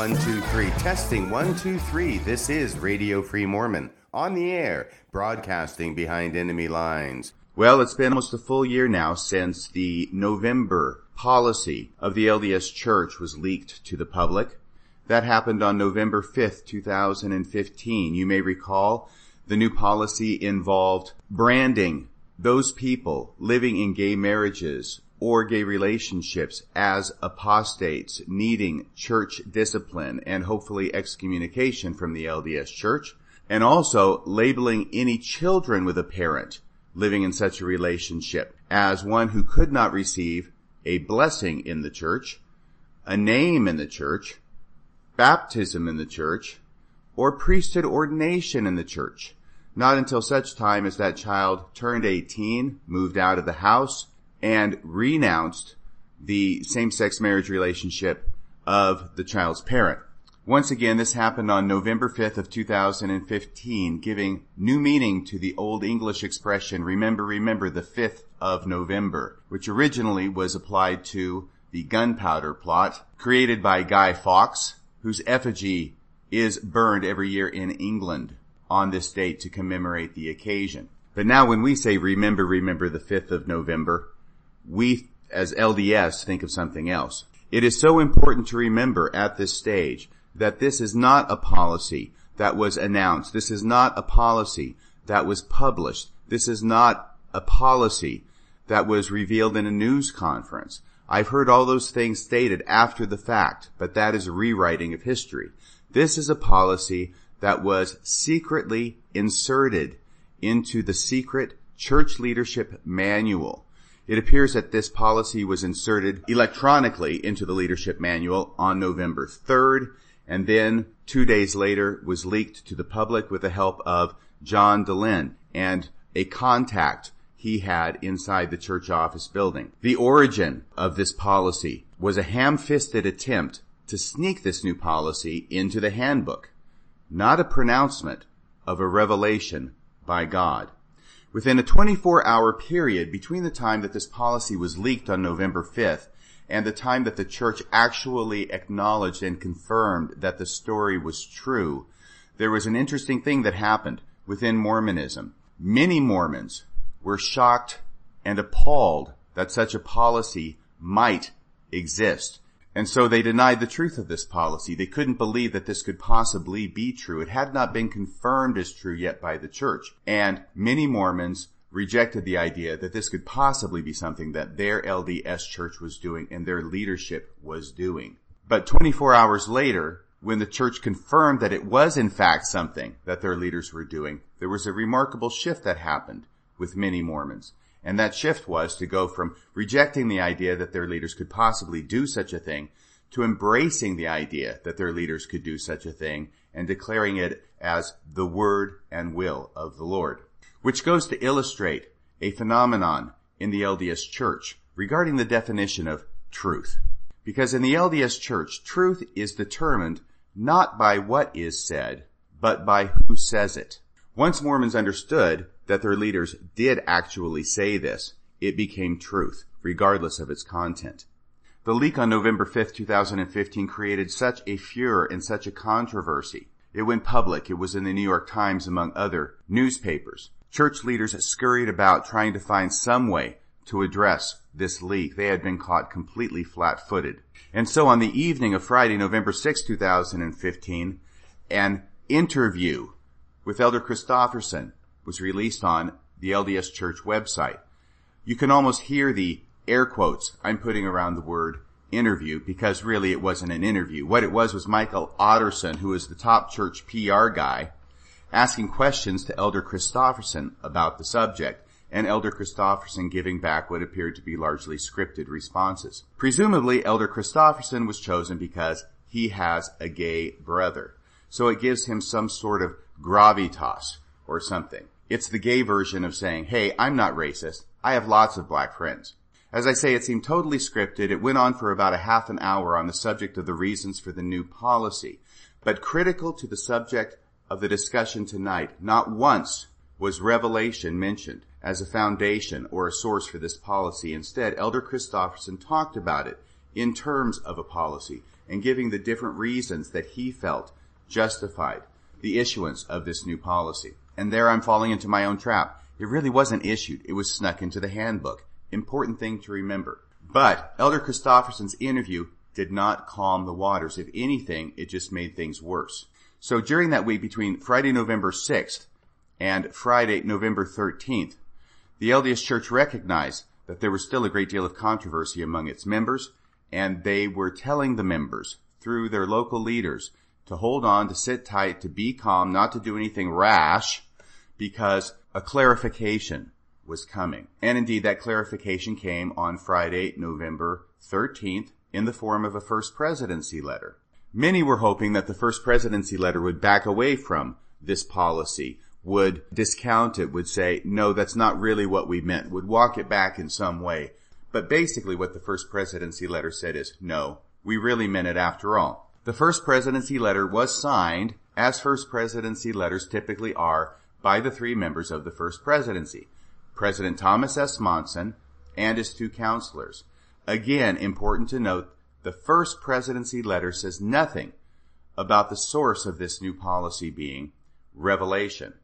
One, two, three. Testing one, two, three. This is Radio Free Mormon on the air, broadcasting behind enemy lines. Well, it's been almost a full year now since the November policy of the LDS Church was leaked to the public. That happened on November 5th, 2015. You may recall the new policy involved branding those people living in gay marriages or gay relationships as apostates needing church discipline and hopefully excommunication from the LDS church, and also labeling any children with a parent living in such a relationship as one who could not receive a blessing in the church, a name in the church, baptism in the church, or priesthood ordination in the church. Not until such time as that child turned 18, moved out of the house, and renounced the same-sex marriage relationship of the child's parent. Once again, this happened on November 5th of 2015, giving new meaning to the Old English expression, remember, remember the 5th of November, which originally was applied to the gunpowder plot created by Guy Fawkes, whose effigy is burned every year in England on this date to commemorate the occasion. But now when we say remember, remember the 5th of November, we as LDS think of something else. It is so important to remember at this stage that this is not a policy that was announced. This is not a policy that was published. This is not a policy that was revealed in a news conference. I've heard all those things stated after the fact, but that is a rewriting of history. This is a policy that was secretly inserted into the secret church leadership manual it appears that this policy was inserted electronically into the leadership manual on November 3rd, and then two days later was leaked to the public with the help of John Dehlin and a contact he had inside the church office building. The origin of this policy was a ham-fisted attempt to sneak this new policy into the handbook, not a pronouncement of a revelation by God. Within a 24 hour period between the time that this policy was leaked on November 5th and the time that the church actually acknowledged and confirmed that the story was true, there was an interesting thing that happened within Mormonism. Many Mormons were shocked and appalled that such a policy might exist. And so they denied the truth of this policy. They couldn't believe that this could possibly be true. It had not been confirmed as true yet by the church. And many Mormons rejected the idea that this could possibly be something that their LDS church was doing and their leadership was doing. But 24 hours later, when the church confirmed that it was in fact something that their leaders were doing, there was a remarkable shift that happened with many Mormons. And that shift was to go from rejecting the idea that their leaders could possibly do such a thing to embracing the idea that their leaders could do such a thing and declaring it as the word and will of the Lord. Which goes to illustrate a phenomenon in the LDS church regarding the definition of truth. Because in the LDS church, truth is determined not by what is said, but by who says it. Once Mormons understood that their leaders did actually say this, it became truth, regardless of its content. The leak on November 5th, 2015 created such a furor and such a controversy. It went public. It was in the New York Times among other newspapers. Church leaders scurried about trying to find some way to address this leak. They had been caught completely flat-footed. And so on the evening of Friday, November 6, 2015, an interview with Elder Christofferson was released on the LDS Church website. You can almost hear the air quotes I'm putting around the word interview because really it wasn't an interview. What it was was Michael Otterson, who is the top church PR guy, asking questions to Elder Christofferson about the subject and Elder Christofferson giving back what appeared to be largely scripted responses. Presumably, Elder Christofferson was chosen because he has a gay brother. So it gives him some sort of gravitas or something. It's the gay version of saying, hey, I'm not racist. I have lots of black friends. As I say, it seemed totally scripted. It went on for about a half an hour on the subject of the reasons for the new policy. But critical to the subject of the discussion tonight, not once was revelation mentioned as a foundation or a source for this policy. Instead, Elder Christofferson talked about it in terms of a policy and giving the different reasons that he felt justified the issuance of this new policy. And there I'm falling into my own trap. It really wasn't issued. It was snuck into the handbook. Important thing to remember. But Elder Christofferson's interview did not calm the waters. If anything, it just made things worse. So during that week between Friday, November 6th and Friday, November 13th, the LDS Church recognized that there was still a great deal of controversy among its members, and they were telling the members through their local leaders to hold on, to sit tight, to be calm, not to do anything rash, because a clarification was coming. And indeed, that clarification came on Friday, November 13th, in the form of a first presidency letter. Many were hoping that the first presidency letter would back away from this policy, would discount it, would say, no, that's not really what we meant, would walk it back in some way. But basically what the first presidency letter said is, no, we really meant it after all. The first presidency letter was signed, as first presidency letters typically are, by the three members of the first presidency. President Thomas S. Monson and his two counselors. Again, important to note, the first presidency letter says nothing about the source of this new policy being revelation.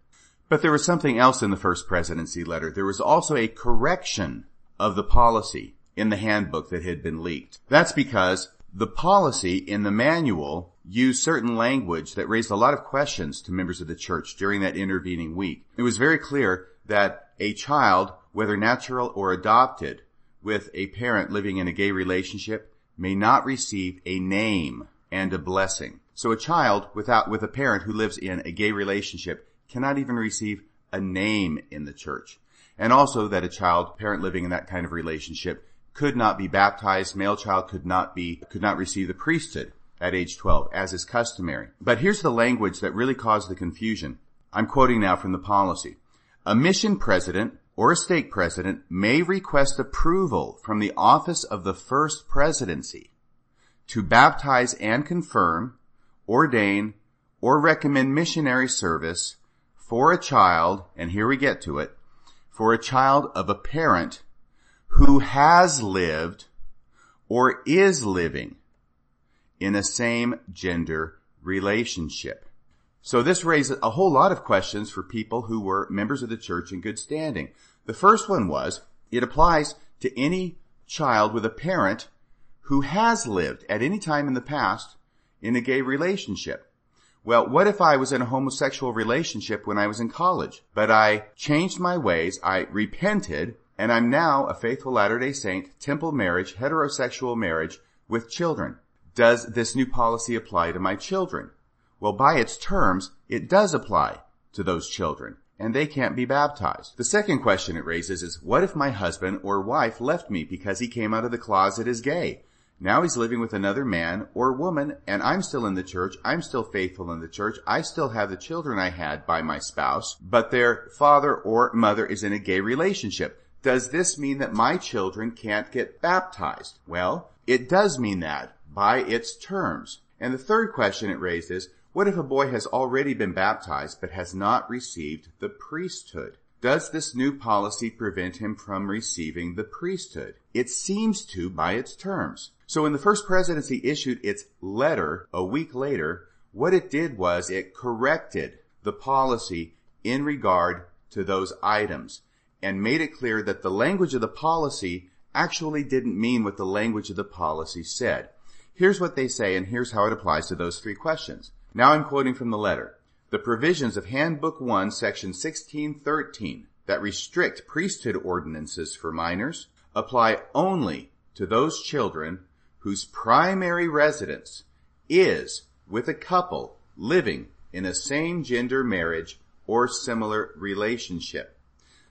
But there was something else in the first presidency letter. There was also a correction of the policy in the handbook that had been leaked. That's because the policy in the manual used certain language that raised a lot of questions to members of the church during that intervening week. It was very clear that a child, whether natural or adopted, with a parent living in a gay relationship may not receive a name and a blessing. So a child without, with a parent who lives in a gay relationship cannot even receive a name in the church. And also that a child, parent living in that kind of relationship could not be baptized. Male child could not be, could not receive the priesthood at age 12, as is customary. But here's the language that really caused the confusion. I'm quoting now from the policy. A mission president or a stake president may request approval from the office of the first presidency to baptize and confirm, ordain, or recommend missionary service for a child, and here we get to it, for a child of a parent who has lived or is living in a same gender relationship. So this raises a whole lot of questions for people who were members of the church in good standing. The first one was, it applies to any child with a parent who has lived at any time in the past in a gay relationship. Well, what if I was in a homosexual relationship when I was in college, but I changed my ways, I repented, and I'm now a faithful Latter-day Saint, temple marriage, heterosexual marriage with children. Does this new policy apply to my children? Well, by its terms, it does apply to those children, and they can't be baptized. The second question it raises is, what if my husband or wife left me because he came out of the closet as gay? Now he's living with another man or woman, and I'm still in the church. I'm still faithful in the church. I still have the children I had by my spouse, but their father or mother is in a gay relationship. Does this mean that my children can't get baptized? Well, it does mean that by its terms. And the third question it raises, what if a boy has already been baptized but has not received the priesthood? Does this new policy prevent him from receiving the priesthood? It seems to by its terms. So when the first presidency issued its letter a week later, what it did was it corrected the policy in regard to those items and made it clear that the language of the policy actually didn't mean what the language of the policy said. Here's what they say and here's how it applies to those three questions. Now I'm quoting from the letter. The provisions of Handbook 1, Section 1613 that restrict priesthood ordinances for minors apply only to those children whose primary residence is with a couple living in a same gender marriage or similar relationship.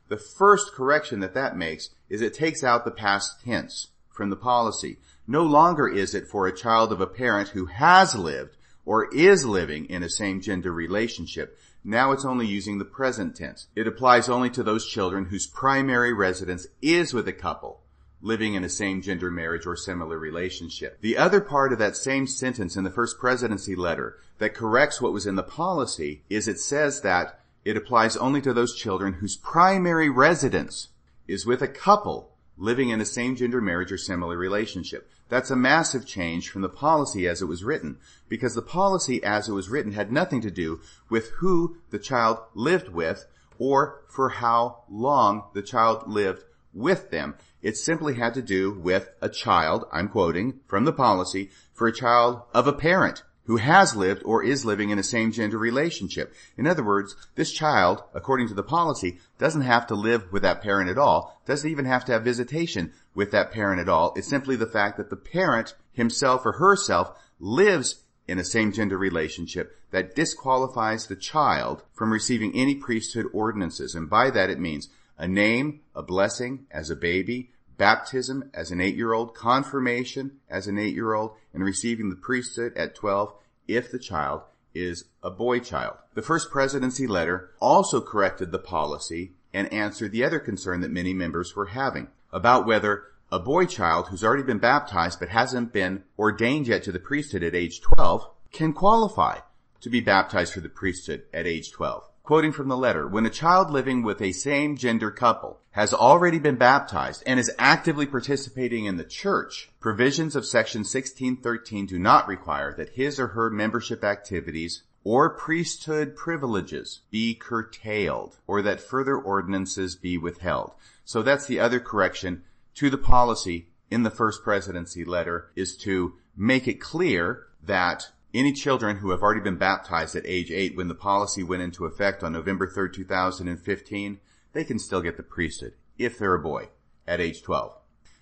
The first correction that that makes is it takes out the past tense from the policy. No longer is it for a child of a parent who has lived or is living in a same gender relationship. Now it's only using the present tense. It applies only to those children whose primary residence is with a couple living in a same gender marriage or similar relationship. The other part of that same sentence in the first presidency letter that corrects what was in the policy is it says that it applies only to those children whose primary residence is with a couple living in a same gender marriage or similar relationship. That's a massive change from the policy as it was written, because the policy as it was written had nothing to do with who the child lived with or for how long the child lived with them. It simply had to do with a child, I'm quoting from the policy, for a child of a parent who has lived or is living in a same gender relationship. In other words, this child, according to the policy, doesn't have to live with that parent at all, doesn't even have to have visitation with that parent at all. It's simply the fact that the parent himself or herself lives in a same gender relationship that disqualifies the child from receiving any priesthood ordinances. And by that it means a name, a blessing as a baby, baptism as an eight-year-old, confirmation as an eight-year-old, and receiving the priesthood at 12 if the child is a boy child. The first presidency letter also corrected the policy and answered the other concern that many members were having about whether a boy child who's already been baptized but hasn't been ordained yet to the priesthood at age 12 can qualify to be baptized for the priesthood at age 12. Quoting from the letter, when a child living with a same gender couple has already been baptized and is actively participating in the church, provisions of section 1613 do not require that his or her membership activities or priesthood privileges be curtailed or that further ordinances be withheld. So that's the other correction to the policy in the first presidency letter is to make it clear that any children who have already been baptized at age 8 when the policy went into effect on November 3rd, 2015, they can still get the priesthood, if they're a boy, at age 12.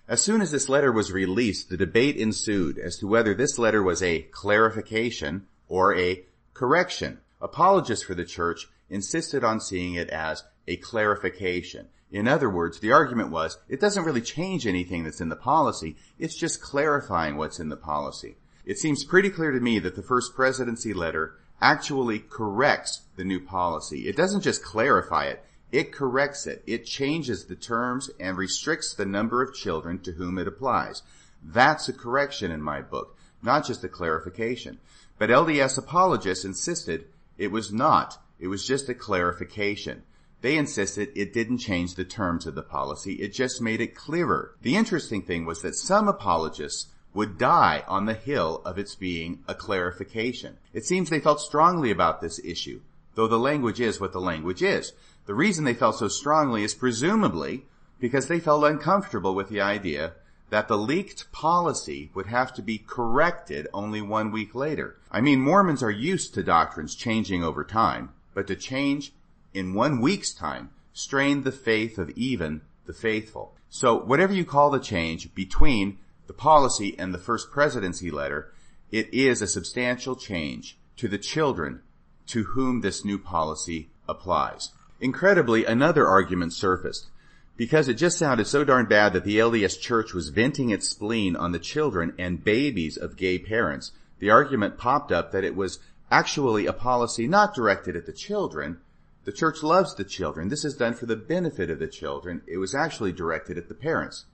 As soon as this letter was released, the debate ensued as to whether this letter was a clarification or a correction. Apologists for the church insisted on seeing it as a clarification. In other words, the argument was, it doesn't really change anything that's in the policy, it's just clarifying what's in the policy. It seems pretty clear to me that the first presidency letter actually corrects the new policy. It doesn't just clarify it, it corrects it. It changes the terms and restricts the number of children to whom it applies. That's a correction in my book, not just a clarification. But LDS apologists insisted it was not. It was just a clarification. They insisted it didn't change the terms of the policy, it just made it clearer. The interesting thing was that some apologists would die on the hill of its being a clarification. It seems they felt strongly about this issue, though the language is what the language is. The reason they felt so strongly is presumably because they felt uncomfortable with the idea that the leaked policy would have to be corrected only one week later. I mean, Mormons are used to doctrines changing over time, but to change in one week's time strained the faith of even the faithful. So whatever you call the change between the policy and the first presidency letter, it is a substantial change to the children to whom this new policy applies. Incredibly, another argument surfaced. Because it just sounded so darn bad that the LDS Church was venting its spleen on the children and babies of gay parents, the argument popped up that it was actually a policy not directed at the children. The church loves the children. This is done for the benefit of the children. It was actually directed at the parents.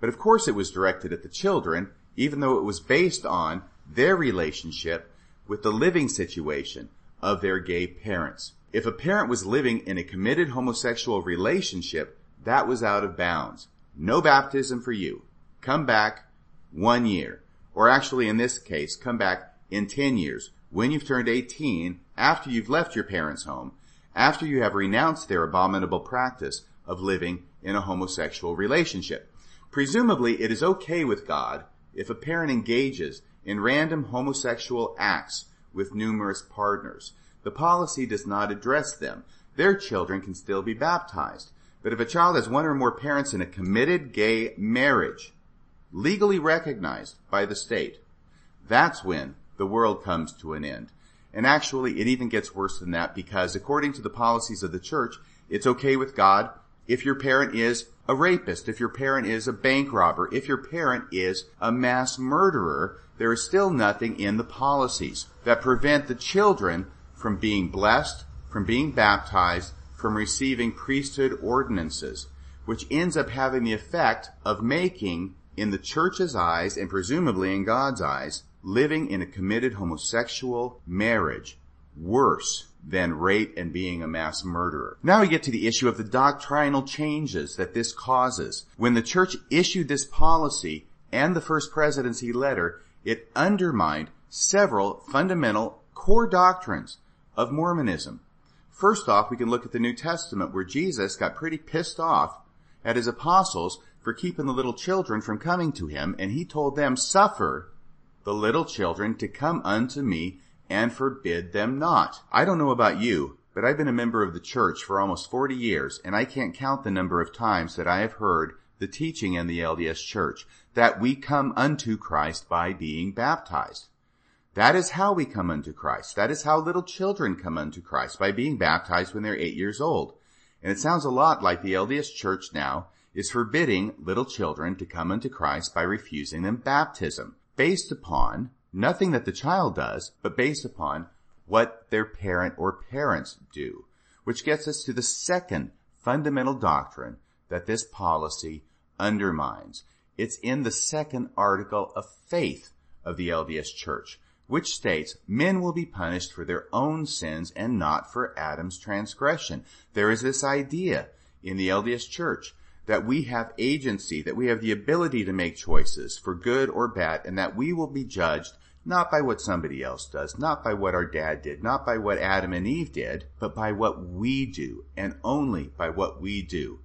But of course it was directed at the children, even though it was based on their relationship with the living situation of their gay parents. If a parent was living in a committed homosexual relationship, that was out of bounds. No baptism for you. Come back one year. Or actually in this case, come back in 10 years, when you've turned 18, after you've left your parents' home, after you have renounced their abominable practice of living in a homosexual relationship. Presumably, it is okay with God if a parent engages in random homosexual acts with numerous partners. The policy does not address them. Their children can still be baptized. But if a child has one or more parents in a committed gay marriage, legally recognized by the state, that's when the world comes to an end. And actually, it even gets worse than that because according to the policies of the church, it's okay with God if your parent is a rapist, if your parent is a bank robber, if your parent is a mass murderer, there is still nothing in the policies that prevent the children from being blessed, from being baptized, from receiving priesthood ordinances, which ends up having the effect of making, in the church's eyes and presumably in God's eyes, living in a committed homosexual marriage worse than rape and being a mass murderer. Now we get to the issue of the doctrinal changes that this causes. When the church issued this policy and the first presidency letter, it undermined several fundamental core doctrines of Mormonism. First off, we can look at the New Testament where Jesus got pretty pissed off at his apostles for keeping the little children from coming to him, and he told them, suffer the little children to come unto me and forbid them not. I don't know about you, but I've been a member of the church for almost 40 years, and I can't count the number of times that I have heard the teaching in the LDS church that we come unto Christ by being baptized. That is how we come unto Christ. That is how little children come unto Christ, by being baptized when they're eight years old. And it sounds a lot like the LDS church now is forbidding little children to come unto Christ by refusing them baptism, based upon nothing that the child does, but based upon what their parent or parents do. Which gets us to the second fundamental doctrine that this policy undermines. It's in the second article of faith of the LDS Church, which states men will be punished for their own sins and not for Adam's transgression. There is this idea in the LDS Church that we have agency, that we have the ability to make choices for good or bad, and that we will be judged not by what somebody else does, not by what our dad did, not by what Adam and Eve did, but by what we do, and only by what we do.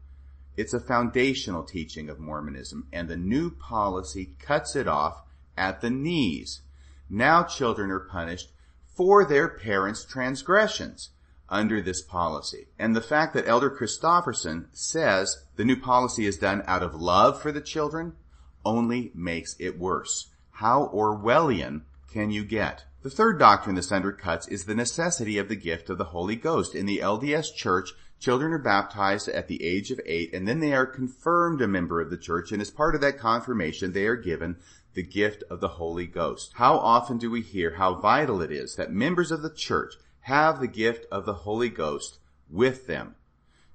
It's a foundational teaching of Mormonism, and the new policy cuts it off at the knees. Now children are punished for their parents' transgressions under this policy. And the fact that Elder Christofferson says the new policy is done out of love for the children only makes it worse. How Orwellian can you get? The third doctrine this undercuts is the necessity of the gift of the Holy Ghost. In the LDS Church, children are baptized at the age of eight and then they are confirmed a member of the church and as part of that confirmation they are given the gift of the Holy Ghost. How often do we hear how vital it is that members of the church have the gift of the Holy Ghost with them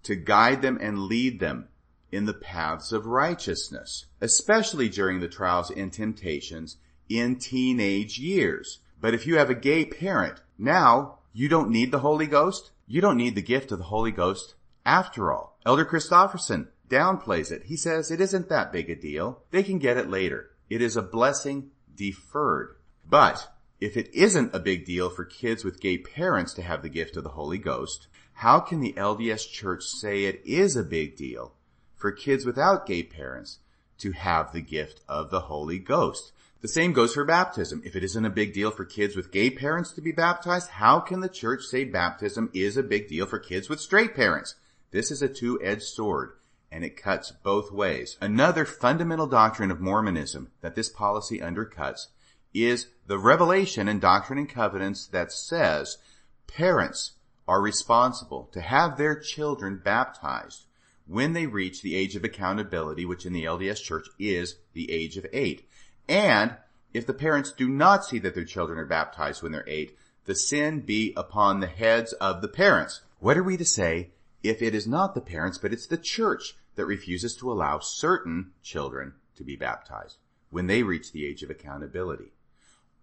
to guide them and lead them in the paths of righteousness, especially during the trials and temptations in teenage years. But if you have a gay parent, now you don't need the Holy Ghost. You don't need the gift of the Holy Ghost after all. Elder Christofferson downplays it. He says it isn't that big a deal. They can get it later. It is a blessing deferred. But if it isn't a big deal for kids with gay parents to have the gift of the Holy Ghost, how can the LDS Church say it is a big deal for kids without gay parents to have the gift of the Holy Ghost? The same goes for baptism. If it isn't a big deal for kids with gay parents to be baptized, how can the church say baptism is a big deal for kids with straight parents? This is a two-edged sword and it cuts both ways. Another fundamental doctrine of Mormonism that this policy undercuts is the revelation in Doctrine and Covenants that says parents are responsible to have their children baptized when they reach the age of accountability, which in the LDS Church is the age of eight. And if the parents do not see that their children are baptized when they're eight, the sin be upon the heads of the parents. What are we to say if it is not the parents, but it's the church that refuses to allow certain children to be baptized when they reach the age of accountability?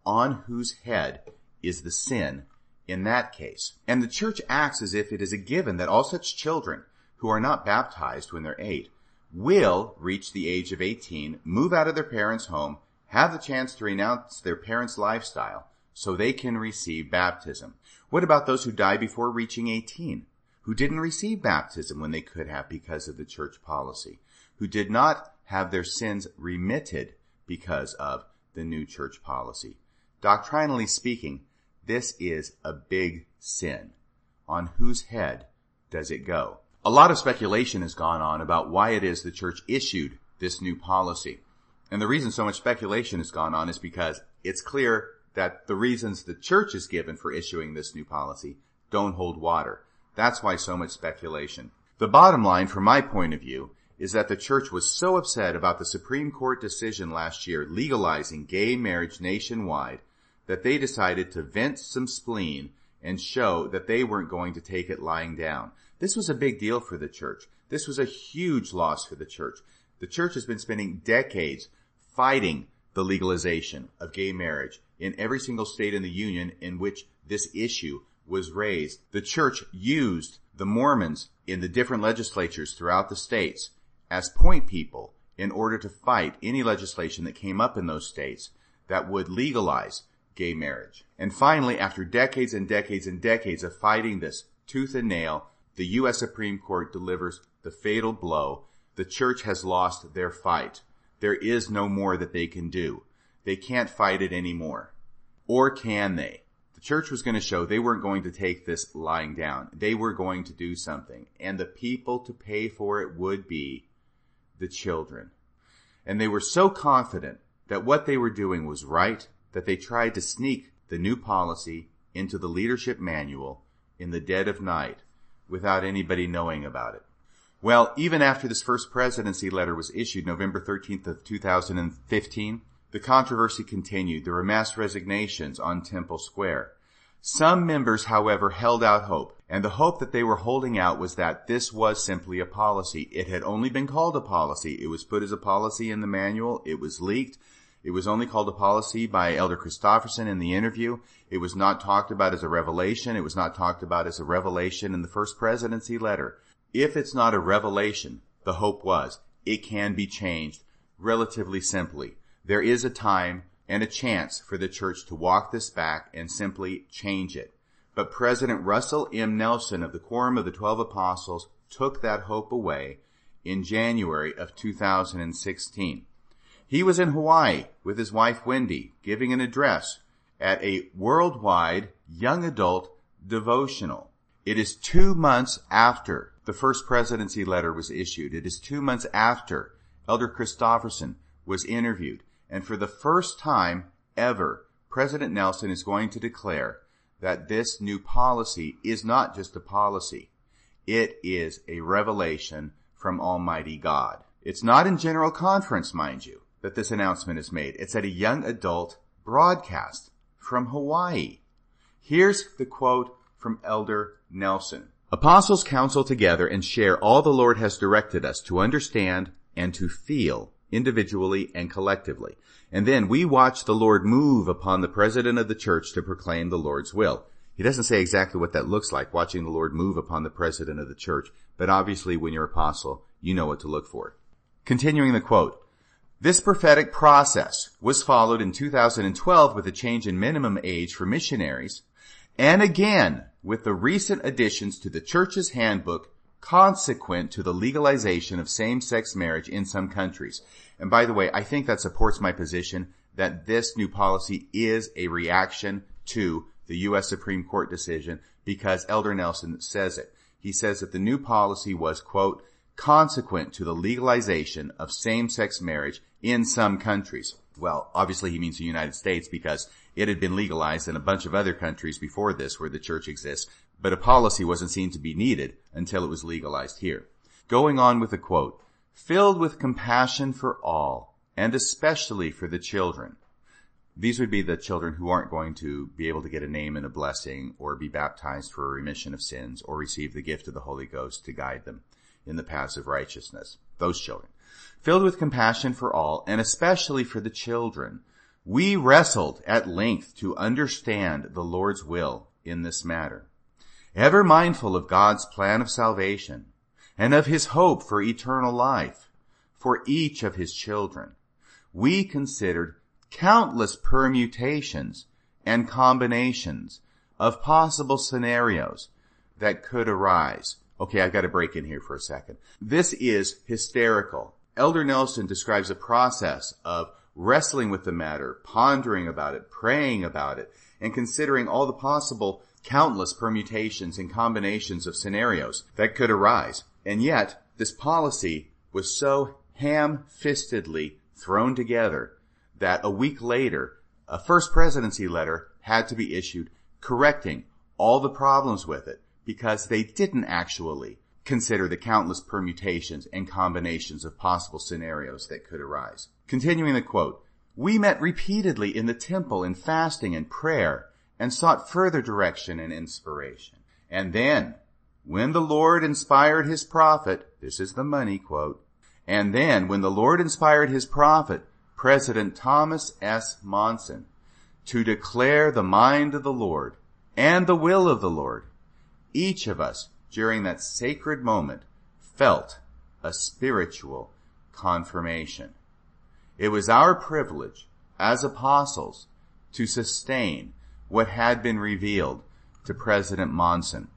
On whose head is the sin in that case? And the church acts as if it is a given that all such children who are not baptized when they're eight will reach the age of 18, move out of their parents' home, have the chance to renounce their parents' lifestyle so they can receive baptism. What about those who die before reaching 18? Who didn't receive baptism when they could have because of the church policy? Who did not have their sins remitted because of the new church policy? Doctrinally speaking, this is a big sin. On whose head does it go? A lot of speculation has gone on about why it is the church issued this new policy. And the reason so much speculation has gone on is because it's clear that the reasons the church is given for issuing this new policy don't hold water. That's why so much speculation. The bottom line from my point of view is that the church was so upset about the Supreme Court decision last year legalizing gay marriage nationwide that they decided to vent some spleen and show that they weren't going to take it lying down. This was a big deal for the church. This was a huge loss for the church. The church has been spending decades fighting the legalization of gay marriage in every single state in the union in which this issue was raised, the church used the Mormons in the different legislatures throughout the states as point people in order to fight any legislation that came up in those states that would legalize gay marriage. And finally, after decades and decades and decades of fighting this tooth and nail, the U.S. Supreme Court delivers the fatal blow. The church has lost their fight. There is no more that they can do. They can't fight it anymore. Or can they? The church was going to show they weren't going to take this lying down. They were going to do something. And the people to pay for it would be the children. And they were so confident that what they were doing was right that they tried to sneak the new policy into the leadership manual in the dead of night without anybody knowing about it. Well, even after this first presidency letter was issued November 13th of 2015, the controversy continued. There were mass resignations on Temple Square. Some members, however, held out hope, and the hope that they were holding out was that this was simply a policy. It had only been called a policy. It was put as a policy in the manual. It was leaked. It was only called a policy by Elder Christofferson in the interview. It was not talked about as a revelation. It was not talked about as a revelation in the first presidency letter. If it's not a revelation, the hope was, it can be changed relatively simply. There is a time and a chance for the church to walk this back and simply change it. But President Russell M. Nelson of the Quorum of the Twelve Apostles took that hope away in January of 2016. He was in Hawaii with his wife Wendy giving an address at a worldwide young adult devotional. It is two months after the first presidency letter was issued. It is two months after Elder Christofferson was interviewed. And for the first time ever, President Nelson is going to declare that this new policy is not just a policy. It is a revelation from Almighty God. It's not in general conference, mind you, that this announcement is made. It's at a young adult broadcast from Hawaii. Here's the quote from Elder Nelson. Apostles counsel together and share all the Lord has directed us to understand and to feel individually and collectively. And then we watch the Lord move upon the president of the church to proclaim the Lord's will. He doesn't say exactly what that looks like, watching the Lord move upon the president of the church, but obviously when you're apostle, you know what to look for. Continuing the quote, this prophetic process was followed in 2012 with a change in minimum age for missionaries, and again with the recent additions to the church's handbook consequent to the legalization of same-sex marriage in some countries. And by the way, I think that supports my position that this new policy is a reaction to the U.S. Supreme Court decision because Elder Nelson says it. He says that the new policy was, quote, consequent to the legalization of same-sex marriage in some countries. Well, obviously he means the United States because it had been legalized in a bunch of other countries before this where the church exists, but a policy wasn't seen to be needed until it was legalized here. Going on with the quote, filled with compassion for all, and especially for the children. These would be the children who aren't going to be able to get a name and a blessing or be baptized for a remission of sins or receive the gift of the Holy Ghost to guide them in the paths of righteousness. Those children. Filled with compassion for all, and especially for the children, we wrestled at length to understand the Lord's will in this matter ever mindful of God's plan of salvation and of his hope for eternal life for each of his children. We considered countless permutations and combinations of possible scenarios that could arise. Okay, I've got to break in here for a second. This is hysterical. Elder Nelson describes a process of wrestling with the matter, pondering about it, praying about it, and considering all the possible countless permutations and combinations of scenarios that could arise. And yet, this policy was so ham-fistedly thrown together that a week later, a first presidency letter had to be issued correcting all the problems with it because they didn't actually consider the countless permutations and combinations of possible scenarios that could arise. Continuing the quote, we met repeatedly in the temple in fasting and prayer and sought further direction and inspiration. And then, when the Lord inspired his prophet, this is the money quote, and then when the Lord inspired his prophet, President Thomas S. Monson, to declare the mind of the Lord and the will of the Lord, each of us during that sacred moment felt a spiritual confirmation. It was our privilege as apostles to sustain what had been revealed to President Monson.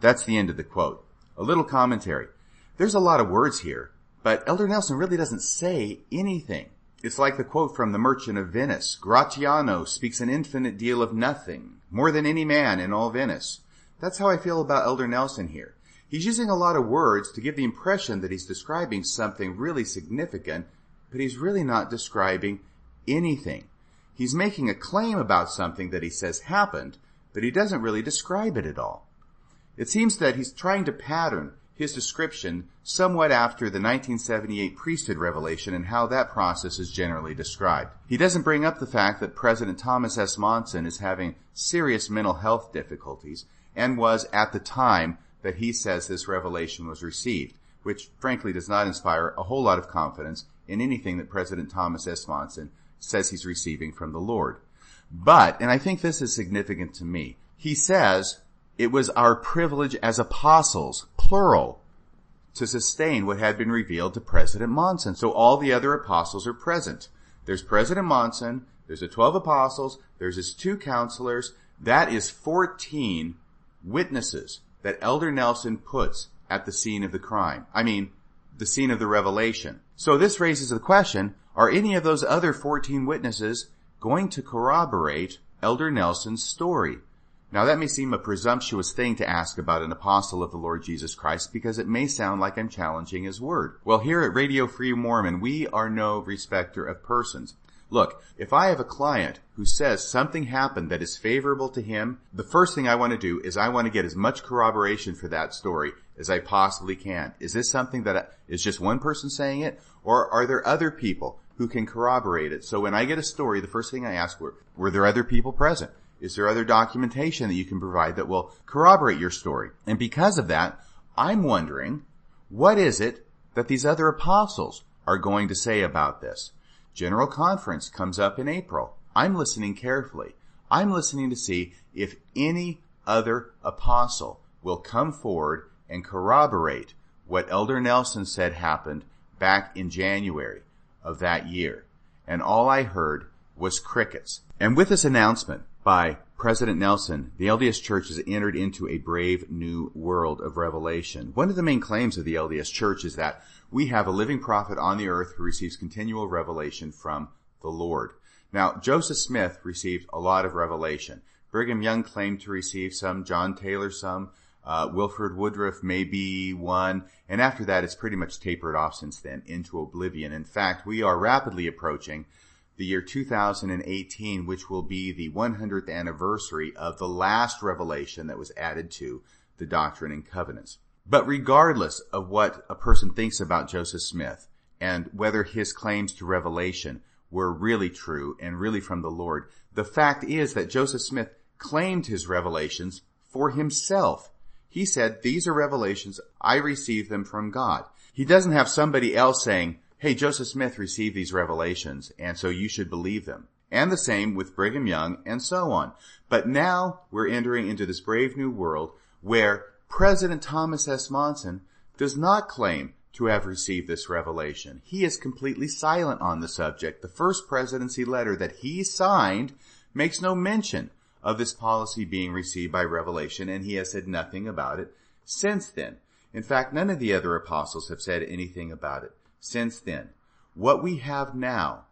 That's the end of the quote. A little commentary. There's a lot of words here, but Elder Nelson really doesn't say anything. It's like the quote from The Merchant of Venice. Gratiano speaks an infinite deal of nothing, more than any man in all Venice. That's how I feel about Elder Nelson here. He's using a lot of words to give the impression that he's describing something really significant, but he's really not describing anything. He's making a claim about something that he says happened, but he doesn't really describe it at all. It seems that he's trying to pattern his description somewhat after the 1978 priesthood revelation and how that process is generally described. He doesn't bring up the fact that President Thomas S. Monson is having serious mental health difficulties and was at the time that he says this revelation was received, which frankly does not inspire a whole lot of confidence in anything that President Thomas S. Monson says he's receiving from the Lord. But, and I think this is significant to me, he says it was our privilege as apostles, plural, to sustain what had been revealed to President Monson. So all the other apostles are present. There's President Monson, there's the 12 apostles, there's his two counselors. That is 14 witnesses that Elder Nelson puts at the scene of the crime. I mean, the scene of the revelation. So this raises the question, are any of those other 14 witnesses going to corroborate Elder Nelson's story? Now that may seem a presumptuous thing to ask about an apostle of the Lord Jesus Christ because it may sound like I'm challenging his word. Well, here at Radio Free Mormon, we are no respecter of persons. Look, if I have a client who says something happened that is favorable to him, the first thing I want to do is I want to get as much corroboration for that story as I possibly can. Is this something that is just one person saying it? Or are there other people who can corroborate it? So when I get a story, the first thing I ask were, were there other people present? Is there other documentation that you can provide that will corroborate your story? And because of that, I'm wondering, what is it that these other apostles are going to say about this? General Conference comes up in April. I'm listening carefully. I'm listening to see if any other apostle will come forward and corroborate what Elder Nelson said happened back in January of that year. And all I heard was crickets. And with this announcement, by President Nelson, the LDS Church has entered into a brave new world of revelation. One of the main claims of the LDS Church is that we have a living prophet on the earth who receives continual revelation from the Lord. Now, Joseph Smith received a lot of revelation. Brigham Young claimed to receive some, John Taylor some, uh, Wilford Woodruff maybe one, and after that it's pretty much tapered off since then into oblivion. In fact, we are rapidly approaching the year 2018, which will be the 100th anniversary of the last revelation that was added to the Doctrine and Covenants. But regardless of what a person thinks about Joseph Smith and whether his claims to revelation were really true and really from the Lord, the fact is that Joseph Smith claimed his revelations for himself. He said, these are revelations, I received them from God. He doesn't have somebody else saying, hey, Joseph Smith received these revelations, and so you should believe them. And the same with Brigham Young, and so on. But now we're entering into this brave new world where President Thomas S. Monson does not claim to have received this revelation. He is completely silent on the subject. The first presidency letter that he signed makes no mention of this policy being received by revelation, and he has said nothing about it since then. In fact, none of the other apostles have said anything about it since then. What we have now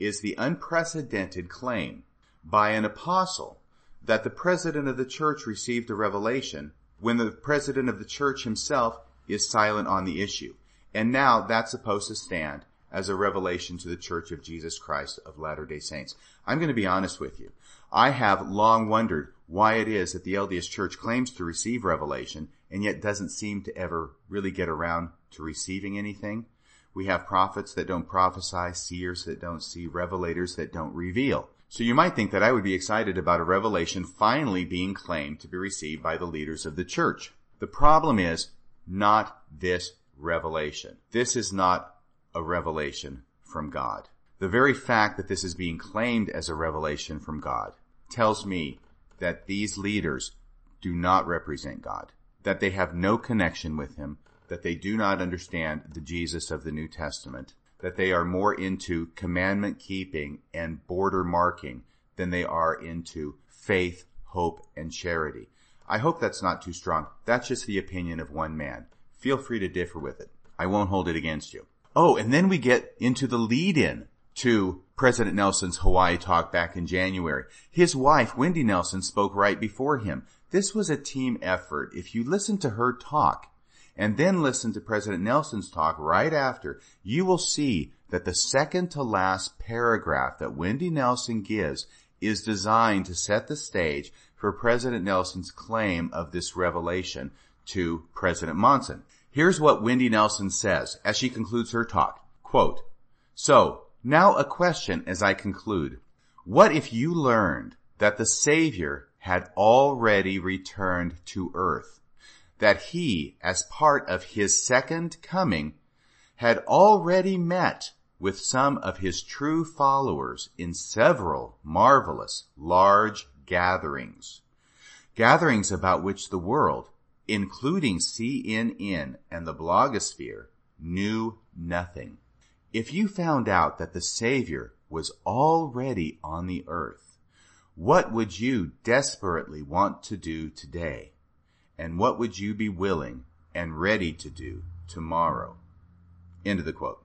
is the unprecedented claim by an apostle that the president of the church received a revelation when the president of the church himself is silent on the issue. And now that's supposed to stand as a revelation to the church of Jesus Christ of Latter-day Saints. I'm going to be honest with you. I have long wondered why it is that the LDS church claims to receive revelation and yet doesn't seem to ever really get around to receiving anything. We have prophets that don't prophesy, seers that don't see, revelators that don't reveal. So you might think that I would be excited about a revelation finally being claimed to be received by the leaders of the church. The problem is not this revelation. This is not a revelation from God. The very fact that this is being claimed as a revelation from God tells me that these leaders do not represent God, that they have no connection with Him, that they do not understand the Jesus of the New Testament, that they are more into commandment keeping and border marking than they are into faith, hope, and charity. I hope that's not too strong. That's just the opinion of one man. Feel free to differ with it. I won't hold it against you. Oh, and then we get into the lead in to President Nelson's Hawaii talk back in January. His wife, Wendy Nelson, spoke right before him. This was a team effort. If you listen to her talk and then listen to President Nelson's talk right after, you will see that the second to last paragraph that Wendy Nelson gives is designed to set the stage for President Nelson's claim of this revelation to President Monson. Here's what Wendy Nelson says as she concludes her talk. Quote, So, now a question as I conclude. What if you learned that the Savior had already returned to earth? That he, as part of his second coming, had already met with some of his true followers in several marvelous large gatherings. Gatherings about which the world, including CNN and the blogosphere, knew nothing. If you found out that the Savior was already on the earth, what would you desperately want to do today? And what would you be willing and ready to do tomorrow? End of the quote.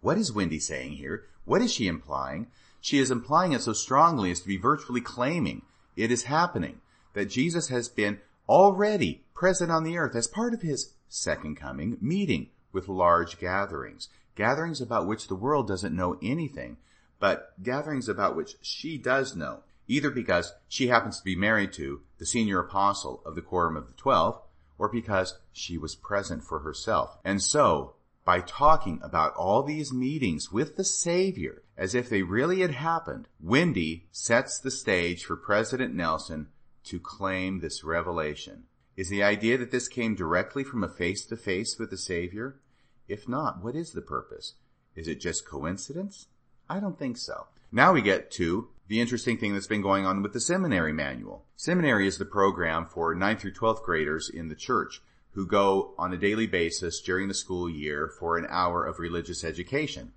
What is Wendy saying here? What is she implying? She is implying it so strongly as to be virtually claiming it is happening, that Jesus has been already present on the earth as part of his second coming, meeting with large gatherings gatherings about which the world doesn't know anything, but gatherings about which she does know, either because she happens to be married to the senior apostle of the Quorum of the Twelve, or because she was present for herself. And so, by talking about all these meetings with the Savior as if they really had happened, Wendy sets the stage for President Nelson to claim this revelation. Is the idea that this came directly from a face to face with the Savior? If not, what is the purpose? Is it just coincidence? I don't think so. Now we get to the interesting thing that's been going on with the seminary manual. Seminary is the program for 9th through 12th graders in the church who go on a daily basis during the school year for an hour of religious education.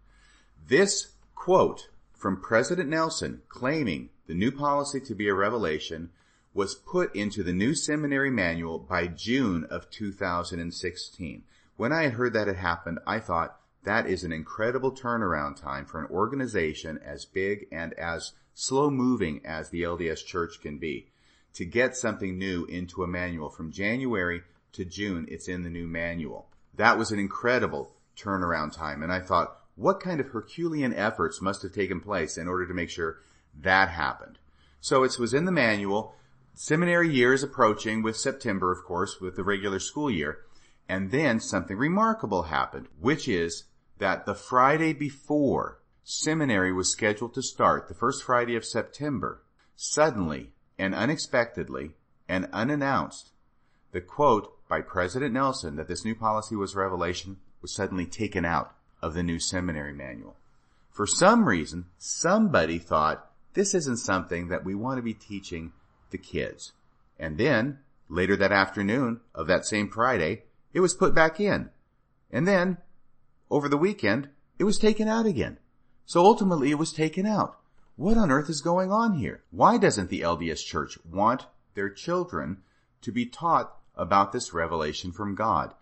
This quote from President Nelson claiming the new policy to be a revelation was put into the new seminary manual by June of 2016. When I heard that had happened, I thought that is an incredible turnaround time for an organization as big and as slow moving as the LDS Church can be. To get something new into a manual from January to June, it's in the new manual. That was an incredible turnaround time. And I thought, what kind of Herculean efforts must have taken place in order to make sure that happened? So it was in the manual. Seminary year is approaching with September, of course, with the regular school year. And then something remarkable happened, which is that the Friday before seminary was scheduled to start, the first Friday of September, suddenly and unexpectedly and unannounced, the quote by President Nelson that this new policy was revelation was suddenly taken out of the new seminary manual. For some reason, somebody thought this isn't something that we want to be teaching the kids. And then, later that afternoon of that same Friday, it was put back in. And then, over the weekend, it was taken out again. So ultimately it was taken out. What on earth is going on here? Why doesn't the LDS Church want their children to be taught about this revelation from God?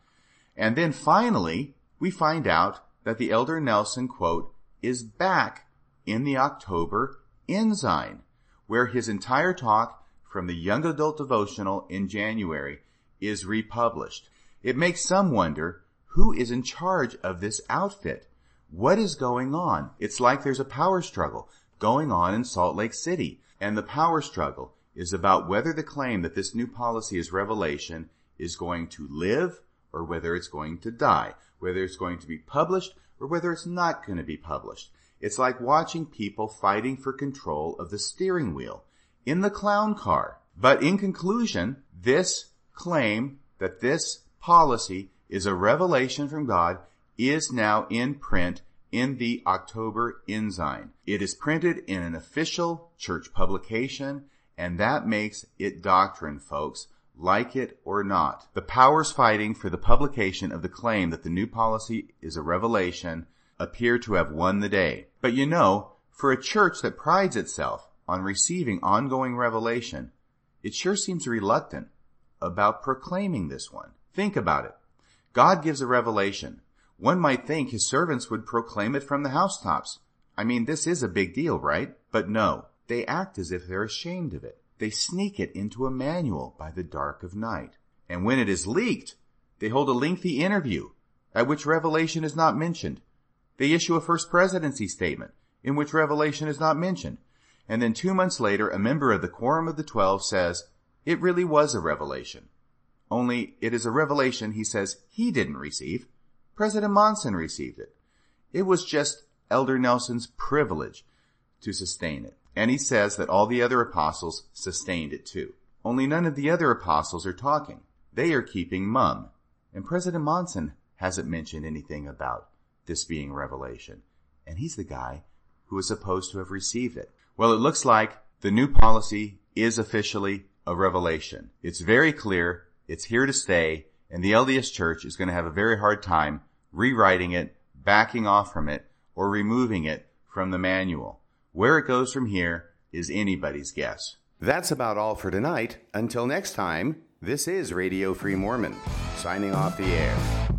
And then finally, we find out that the Elder Nelson quote is back in the October Ensign, where his entire talk from the Young Adult Devotional in January is republished. It makes some wonder who is in charge of this outfit. What is going on? It's like there's a power struggle going on in Salt Lake City. And the power struggle is about whether the claim that this new policy is revelation is going to live or whether it's going to die, whether it's going to be published or whether it's not going to be published. It's like watching people fighting for control of the steering wheel in the clown car. But in conclusion, this claim that this policy is a revelation from God is now in print in the October Ensign. It is printed in an official church publication And that makes it doctrine, folks, like it or not. The powers fighting for the publication of the claim that the new policy is a revelation appear to have won the day. But you know, for a church that prides itself on receiving ongoing revelation, it sure seems reluctant about proclaiming this one. Think about it. God gives a revelation. One might think his servants would proclaim it from the housetops. I mean, this is a big deal, right? But no, they act as if they're ashamed of it. They sneak it into a manual by the dark of night. And when it is leaked, they hold a lengthy interview at which revelation is not mentioned. They issue a first presidency statement in which revelation is not mentioned. And then two months later, a member of the Quorum of the Twelve says, it really was a revelation. Only it is a revelation he says he didn't receive. President Monson received it. It was just Elder Nelson's privilege to sustain it. And he says that all the other apostles sustained it too. Only none of the other apostles are talking. They are keeping mum. And President Monson hasn't mentioned anything about this being revelation. And he's the guy who is supposed to have received it. Well, it looks like the new policy is officially a revelation. It's very clear, it's here to stay, and the LDS Church is going to have a very hard time rewriting it, backing off from it, or removing it from the manual. Where it goes from here is anybody's guess. That's about all for tonight. Until next time, this is Radio Free Mormon, signing off the air.